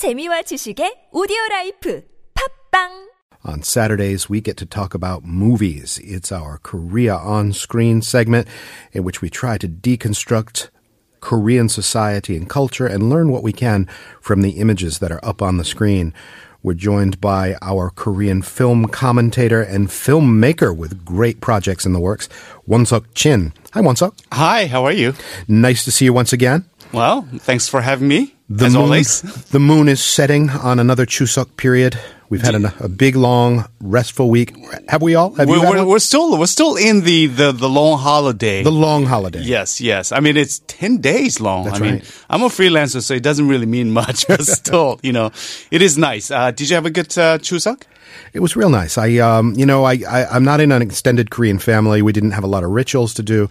재미와 지식의 오디오 라이프 팝빵 On Saturdays, we get to talk about movies. It's our Korea on screen segment in which we try to deconstruct Korean society and culture and learn what we can from the images that are up on the screen. We're joined by our Korean film commentator and filmmaker with great projects in the works, Wonsuk Chin. Hi, Wonsuk. Hi, how are you? Nice to see you once again. Well, thanks for having me. The as moon, always. the moon is setting on another Chuseok period. We've had an, a big, long, restful week. Have we all? Have We're, we're, we're still we're still in the, the, the long holiday. the long holiday. yes, yes. I mean, it's ten days long. That's I mean. I'm a freelancer, so it doesn't really mean much, but still, you know, it is nice. Uh, did you have a good uh, Chuseok? It was real nice. I, um, you know, I, I, I'm not in an extended Korean family. We didn't have a lot of rituals to do,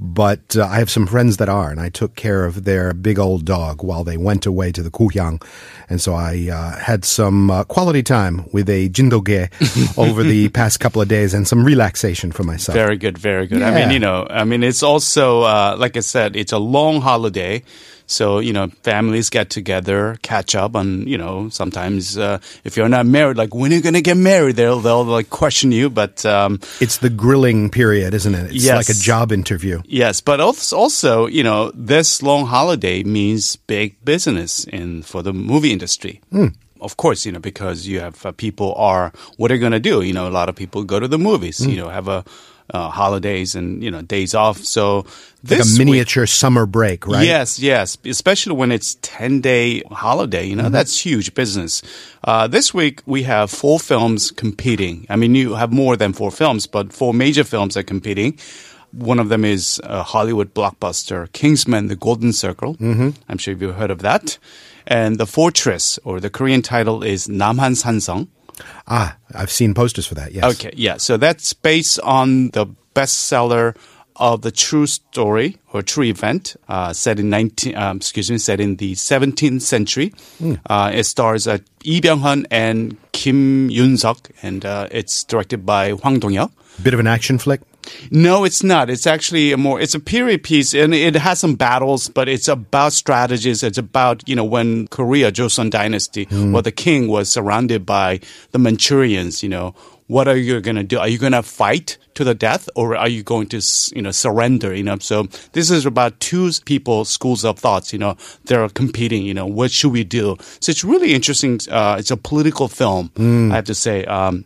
but uh, I have some friends that are, and I took care of their big old dog while they went away to the Kuhyang. And so I uh, had some uh, quality time with a jindoge over the past couple of days and some relaxation for myself. Very good, very good. I mean, you know, I mean, it's also uh, like I said, it's a long holiday. So you know, families get together, catch up, and you know, sometimes uh, if you're not married, like when are you gonna get married? They'll they'll like question you. But um, It's the grilling period, isn't it? It's Yes. like a job interview. Yes, but also, you know, this long holiday means big business in for the movie industry. Of course, you know, because you have uh, people are what are going to do? You know, a lot of people go to the movies. You know, have a uh, holidays and you know days off. So Like a week- miniature summer break, right? Yes, yes. Especially when it's 10 day holiday, you know, Mm-hmm. that's huge business. Uh, this week we have four films competing. I mean, you have more than four films, but four major films are competing. One of them is a Hollywood blockbuster, Kingsman, The Golden Circle. Mm-hmm. I'm sure you've heard of that. And The Fortress, or the Korean title is Namhan Sansong. Ah, I've seen posters for that, yes. Okay, yeah. So that's based on the bestseller of the true story or true event uh, set in 19, um, excuse me, set in the 17th century. Uh, it stars uh, Lee Byung-hun and Kim Yun-suk, and uh, it's directed by Hwang Dong-yeol. Bit of an action flick. No, it's not. It's actually a more, it's a period piece and it has some battles, but it's about strategies. It's about, you know, when Korea, Joseon dynasty, well, the king was surrounded by the Manchurians, you know, what are you going to do? Are you going to fight to the death or are you going to, you know, surrender, you know? So this is about two people, schools of thoughts, you know, they're competing, you know, what should we do? So it's really interesting. Uh, it's a political film, I have to say. Um,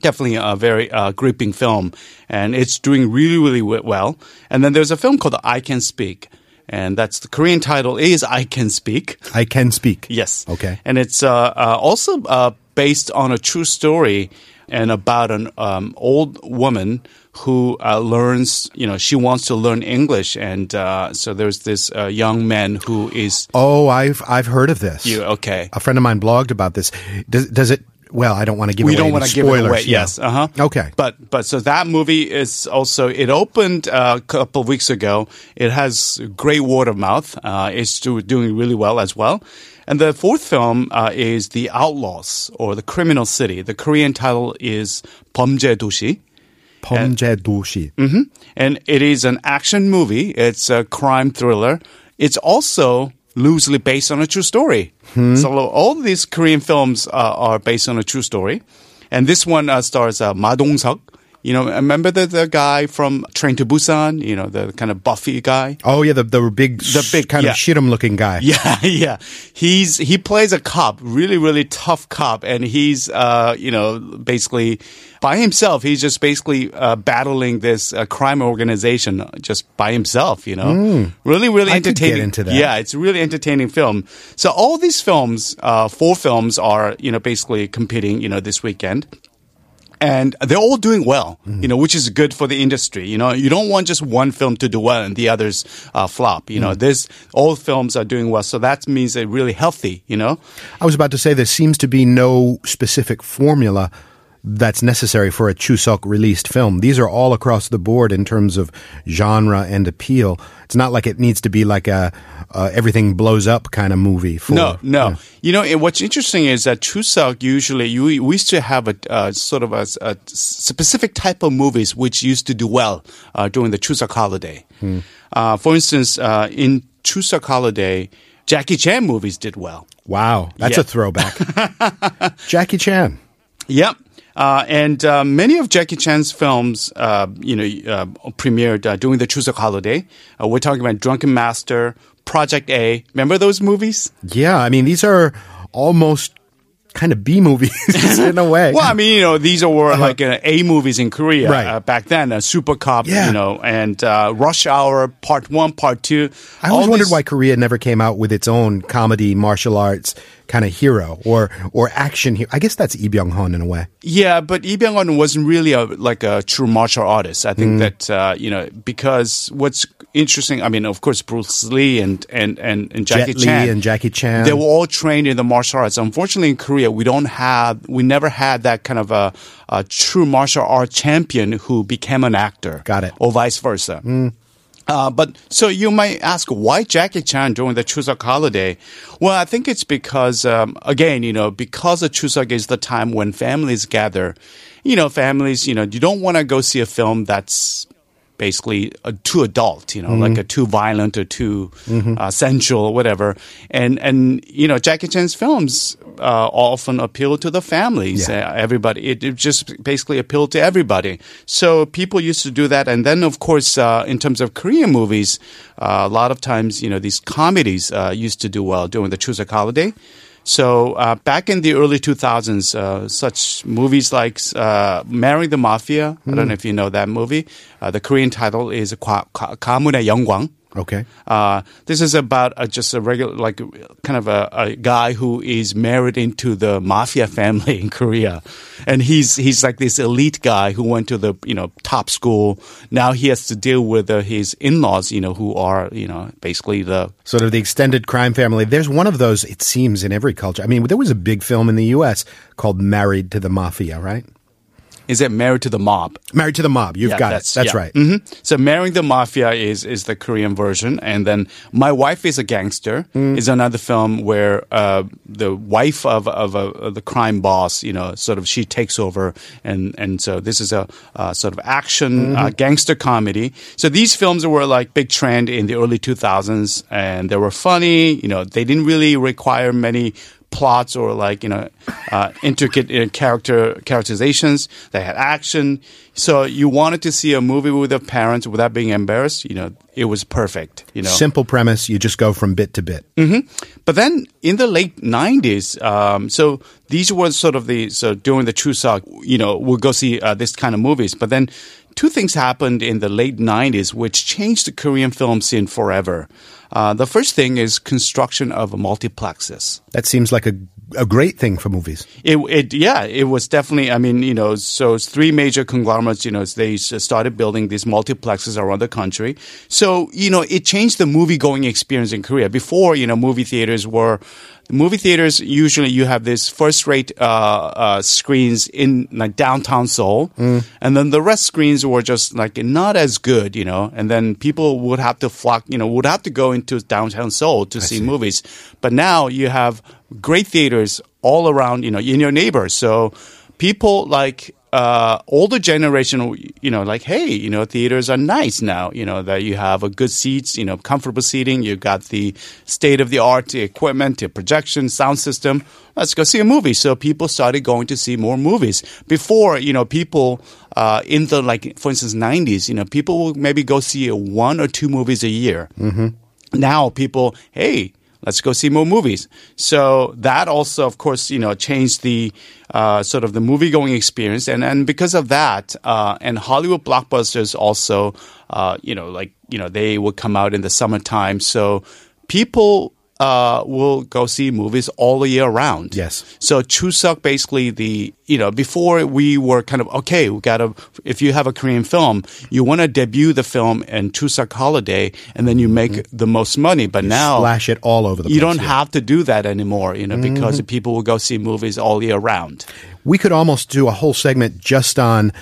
definitely a very uh, gripping film, and it's doing really, really well. And then there's a film called I Can Speak, and that's the Korean title is I Can Speak. I can speak. Yes. Okay. And it's uh, uh, also uh, based on a true story and about an um, old woman who uh, learns, you know, she wants to learn English, and uh, so there's this uh, young man who is Oh, I've I've heard of this. you okay. A friend of mine blogged about this. Does does it? Well, I don't want to give. we away don't any want to give it spoilers. away. Yeah. Yes. Uh huh. Okay. But but so that movie is also it opened uh, a couple of weeks ago. It has great word of mouth. Uh, it's do, doing really well as well. And the fourth film uh, is The Outlaws or The Criminal City. The Korean title is 범죄 도시. 범죄 도시. Mm-hmm. And it is an action movie. It's a crime thriller. It's also loosely based on a true story. So all these Korean films uh, are based on a true story. And this one uh, stars uh, Ma Dong-seok. You know, remember the, the guy from Train to Busan? You know, the kind of Buffy guy? Oh yeah, the the big The big- kind yeah. of shitum looking guy. Yeah, yeah. He's he plays a cop, really, really tough cop, and he's uh, you know, basically by himself. He's just basically uh, battling this uh, crime organization just by himself. You know, really, really Hmm. I entertaining. into that. Yeah, it's a really entertaining film. So all these films, uh, four films, are you know basically competing. You know, this weekend and they're all doing well, Mm-hmm. you know, which is good for the industry. You know, you don't want just one film to do well and the others uh, flop. You know, Mm. this all films are doing well, so that means they're really healthy. You know, I was about to say there seems to be no specific formula that's necessary for a Chuseok released film. These are all across the board in terms of genre and appeal. It's not like it needs to be like a uh, everything blows up kind of movie. For, no, no. Yeah. You know, and what's interesting is that Chuseok usually you we used to have a uh, sort of a, a specific type of movies which used to do well uh, during the Chuseok holiday. Hmm. Uh, for instance, uh, in Chuseok holiday. Jackie Chan movies did well. Wow, that's Yeah. a throwback. Jackie Chan. Yep. Uh, and uh, many of Jackie Chan's films, uh, you know, uh, premiered uh, during the Chuseok holiday. Uh, we're talking about Drunken Master, Project A. Remember those movies? Yeah, I mean these are almost kind of B movies in a way. Well, I mean, you know, these were like uh, A movies in Korea Right. uh, back then. Uh, Super Cop, Yeah. you know, and uh, Rush Hour Part One, Part Two. I always All wondered these- why Korea never came out with its own comedy martial arts kind of hero or or action hero. I guess that's Lee Byung Hun in a way. Yeah, but Lee Byung Hun wasn't really a like a true martial artist. I Mm. think that uh, you know because what's interesting. I mean, of course, Bruce Lee and and and, and Jackie Jet Chan and Jackie Chan. They were all trained in the martial arts. Unfortunately, in Korea, we don't have, we never had that kind of a, a true martial art champion who became an actor. Got it. Or vice versa. Uh, but so you might ask why Jackie Chan during the Chuseok holiday? Well, I think it's because um, again, you know, because the Chuseok is the time when families gather. You know, families. You know, you don't want to go see a film that's basically uh, too adult, you know, like a too violent or too uh, sensual or whatever. And and you know, Jackie Chan's films uh, often appeal to the families, Yeah. uh, everybody. It, it just basically appealed to everybody. So people used to do that. And then, of course, uh, in terms of Korean movies, uh, a lot of times, you know, these comedies uh, used to do well during the Chuseok holiday. So uh, back in the early 2000s, uh, such movies like uh, Marrying the Mafia, mm. I don't hmm. know if you know that movie. Uh, the Korean title is Ka- Ka- Okay. Uh, this is about uh, just a regular, like, kind of a, a guy who is married into the mafia family in Korea, and he's he's like this elite guy who went to the you know top school. Now he has to deal with uh, his in-laws, you know, who are you know basically the Sort of the extended crime family. There's one of those, it seems, in every culture. I mean, there was a big film in the U.S. called Married to the Mafia, right? Is it married to the mob. Married to the Mob. You've Yeah, got it. That's yeah. right. hmm So marrying the mafia is is the Korean version, and then my wife is a gangster Mm. is another film where uh, the wife of of, a, of the crime boss, you know, sort of she takes over, and and so this is a uh, sort of action uh, Mm-hmm. gangster comedy. So these films were like big trend in the early 2000s, and they were funny. You know, they didn't really require many plots or like you know uh, intricate uh, character characterizations. They had action, so you wanted to see a movie with the parents without being embarrassed. You know, it was perfect. You know, Simple premise. You just go from bit to bit. but then in the late 90s, um, so these were sort of the, so during the true Chuseok, you know, we'll go see uh, this kind of movies. But then two things happened in the late 90s which changed the Korean film scene forever. Uh, the first thing is construction of multiplexes. That seems like a, a great thing for movies. It, it, yeah, it was definitely. I mean, you know, so it's three major conglomerates. You know, they started building these multiplexes around the country. So you know, it changed the movie going experience in Korea. Before, you know, movie theaters were. Movie theaters usually you have this first-rate uh, uh, screens in like downtown Seoul, and then the rest screens were just like not as good, you know. And then people would have to flock, you know, would have to go into downtown Seoul to see, movies. But now you have great theaters all around, you know, in your neighbors. So people like uh, older generation, you know, like, hey, you know, theaters are nice now. You know that you have a good seats, you know, comfortable seating. you've got the state of the art equipment, the projection, sound system. Let's go see a movie. So people started going to see more movies. Before, you know, people uh, in the like, for instance, '90s, you know, people will maybe go see one or two movies a year. Mm-hmm. Now people, hey, let's go see more movies. So that also, of course, you know, changed the uh, sort of the movie going experience, and and because of that, uh, and Hollywood blockbusters also, uh, you know, like you know, they would come out in the summertime, so people. Uh, will go see movies all year round. Yes. So Chuseok basically the you know before we were kind of okay we gotta if you have a Korean film you want to debut the film in Chuseok holiday and then you make the most money. But now Splash it all over the place. you don't yeah. have to do that anymore, you know, because people will go see movies all year round. We could almost do a whole segment just on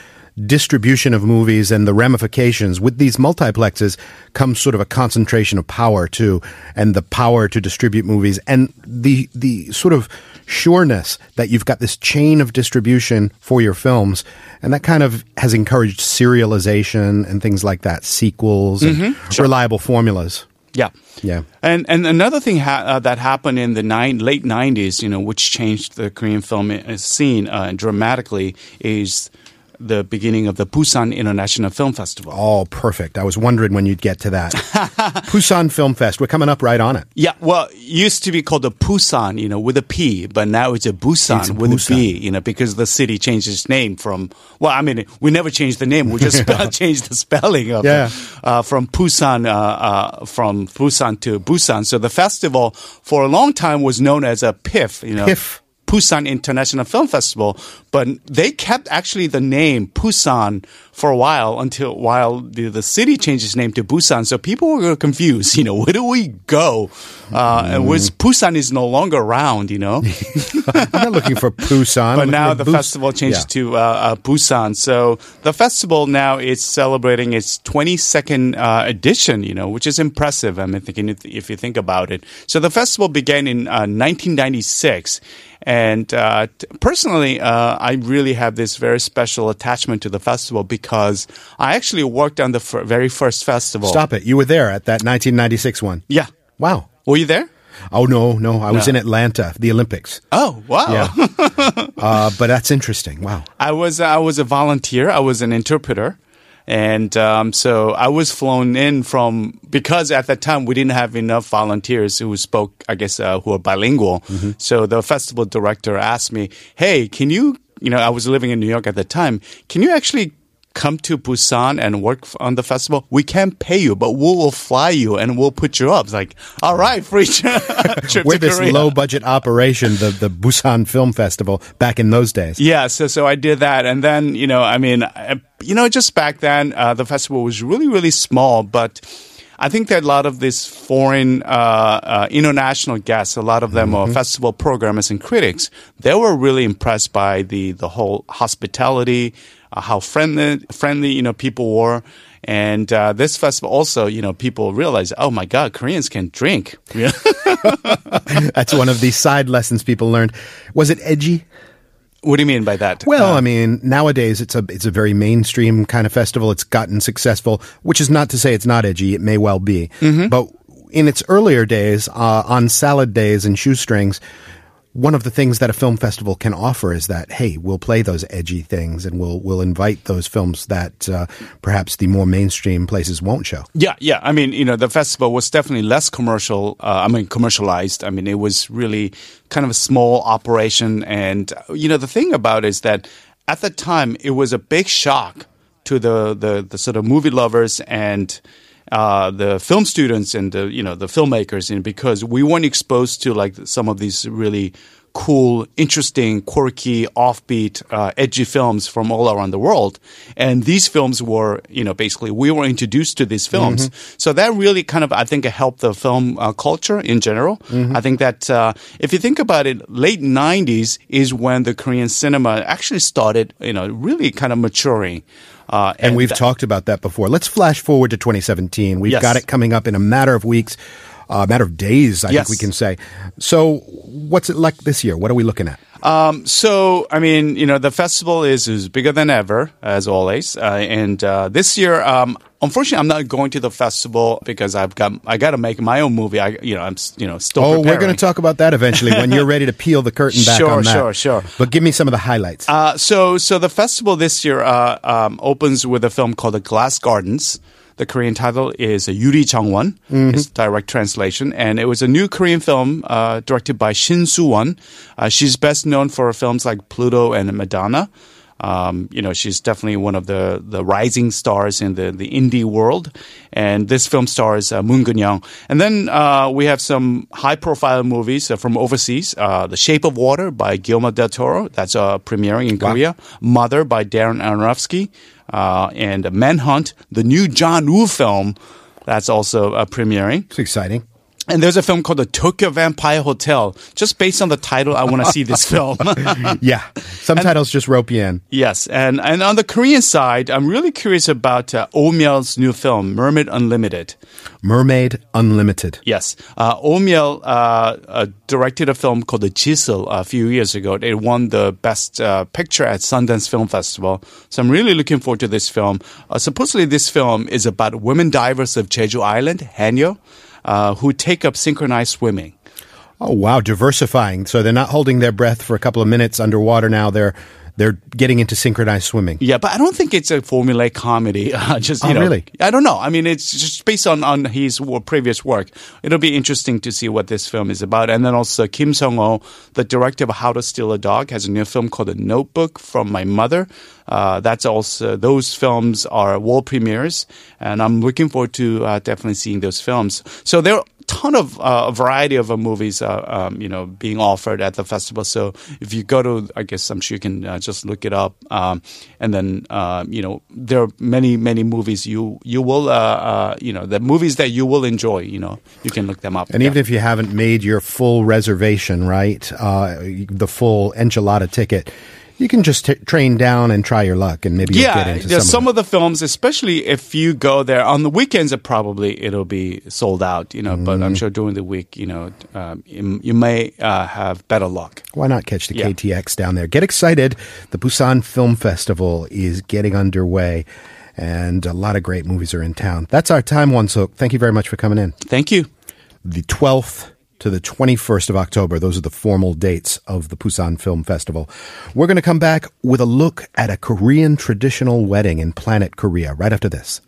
distribution of movies and the ramifications. With these multiplexes comes sort of a concentration of power too, and the power to distribute movies and the the sort of sureness that you've got this chain of distribution for your films, and that kind of has encouraged serialization and things like that, sequels and reliable formulas. Yeah. Yeah. And and another thing ha- uh, that happened in the nine, late 90s, you know, which changed the Korean film scene uh, dramatically is the beginning of the Busan International Film Festival. Oh, perfect. I was wondering when you'd get to that. Busan Film Fest. We're coming up right on it. Yeah, well, it used to be called the Pusan, you know, with a P, but now it's a Busan It's with Busan. a B, you know, because the city changed its name from, well, I mean, we never changed the name. We just spell- changed the spelling of Yeah. it, uh, from Pusan, uh, uh, from Pusan to Busan. So the festival for a long time was known as a PIF, you know. PIF. Pusan International Film Festival, but they kept actually the name Pusan for a while until while the, the city changed its name to Busan. So people were confused. You know, where do we go? Uh, and was Pusan is no longer around. You know, I'm not looking for Pusan. but now the Bus- festival changes Yeah. to uh, uh, Busan. So the festival now is celebrating its 22nd uh, edition, you know, which is impressive. I mean, thinking if- if you think about it. So the festival began in uh, 1996. And uh, t- personally, uh, I really have this very special attachment to the festival because I actually worked on the fir- very first festival. Stop it. You were there at that 1996 one. Yeah. Wow. Were you there? Oh, no, no. I was in Atlanta, the Olympics. Oh, wow. Yeah. uh, but that's interesting. Wow. I was I was a volunteer. I was an interpreter, and um, so I was flown in from because at that time we didn't have enough volunteers who spoke, I guess, uh, who are bilingual. So the festival director asked me, "Hey, can you?" You know, I was living in New York at the time. Can you actually come to Busan and work on the festival? We can't pay you, but we will fly you and we'll put you up. It's like, all right, free trip We're this Korea. low budget operation, the, the Busan Film Festival, back in those days. Yeah, so so I did that, and then you know, I mean, I, you know, just back then, uh, the festival was really really small, but. I think that a lot of these foreign, uh, uh, international guests, a lot of them are festival programmers and critics. They were really impressed by the the whole hospitality, uh, how friendly friendly you know people were, and uh, this festival also, you know, people realized, oh my God, Koreans can drink. That's one of the side lessons people learned. Was it edgy? what do you mean by that? Well, Uh, I mean, nowadays it's a it's a very mainstream kind of festival. It's gotten successful, which is not to say it's not edgy. It may well be, Mm-hmm. but in its earlier days, uh, on salad days and shoestrings, one of the things that a film festival can offer is that hey, we'll play those edgy things and we'll we'll invite those films that uh, perhaps the more mainstream places won't show. Yeah, yeah. I mean, you know, the festival was definitely less commercial. Uh, I mean, commercialized. I mean, it was really kind of a small operation. And, uh, you know, the thing about it is that at the time, it was a big shock to the, the, the sort of movie lovers and uh, the film students and the, you know, the filmmakers, and because we weren't exposed to like some of these really cool, interesting, quirky, offbeat, uh, edgy films from all around the world. And these films were, you know, basically we were introduced to these films. So that really kind of, I think, helped the film uh, culture in general. I think that uh, if you think about it, late 90s is when the Korean cinema actually started, you know, really kind of maturing. Uh, And, we've that- talked about that before. Let's flash forward to 2017. We've Yes. got it coming up in a matter of weeks, a matter of days, I Yes. think we can say. So, what's it like this year? What are we looking at? Um, so, I mean, you know, the festival is, is bigger than ever, as always. Uh, and uh, this year, um, unfortunately, I'm not going to the festival because I've got I got to make my own movie. I, you know, I'm you know still. Oh, we're going to talk about that eventually when you're ready to peel the curtain back Sure, on that. sure, sure. But give me some of the highlights. Uh, so, so the festival this year uh, um, opens with a film called The Glass Gardens. The Korean title is Yuri Changwon. It's direct translation, and it was a new Korean film uh, directed by Shin Soo-won. Uh, she's best known for films like Pluto and Madonna. Um, you know, she's definitely one of the, the rising stars in the, the indie world. And this film stars uh, Moon Geun-young. And then uh, we have some high profile movies uh, from overseas. Uh, the Shape of Water by Guillermo del Toro. That's uh, premiering in Korea. Mother by Darren Aronofsky. Uh, and Manhunt, the new John Woo film. That's also uh, premiering. it's exciting. And there's a film called The Tokyo Vampire Hotel. Just based on the title, I want to see this film. Yeah. Some titles just rope you in. Yes, and and on the Korean side, I'm really curious about uh, Oh new film, Mermaid Unlimited. Mermaid Unlimited. Yes, uh, Oh uh, uh, directed a film called The Jiseul a few years ago. It won the Best uh, Picture at Sundance Film Festival. So I'm really looking forward to this film. Uh, supposedly, this film is about women divers of Jeju Island, haenyeo. Uh, who take up synchronized swimming. Oh wow, diversifying. So they're not holding their breath for a couple of minutes underwater now. They're they're getting into synchronized swimming. Yeah, but I don't think it's a formulaic comedy. Uh, just you Oh, know, really? I don't know. I mean, it's just based on on his previous work. It'll be interesting to see what this film is about. And then also Kim Sung Ho, the director of How to Steal a Dog, has a new film called The Notebook from My Mother. Uh, that's also those films are world premieres, and I'm looking forward to uh, definitely seeing those films. So there ton of uh, a variety of uh, movies, uh, um, you know, being offered at the festival. So if you go to, I guess I'm sure you can uh, just look it up, um, and then uh, you know there are many many movies you you will uh, uh, you know the movies that you will enjoy. You know, you can look them up. And even if you haven't made your full reservation, right, uh, the full enchilada ticket, you can just t- train down and try your luck, and maybe you'll get yeah, some, some of the films, especially if you go there on the weekends, it probably it'll be sold out. You know, but I'm Mm. sure during the week, you know, um, you, you may uh, have better luck. Why not catch the Yeah. KTX down there? Get excited. The Busan Film Festival is getting underway, and a lot of great movies are in town. That's our time, Wonsuk. Thank you very much for coming in. Thank you. The 12th to the 21st of October. Those are the formal dates of the Busan Film Festival. We're going to come back with a look at a Korean traditional wedding in Planet Korea right after this.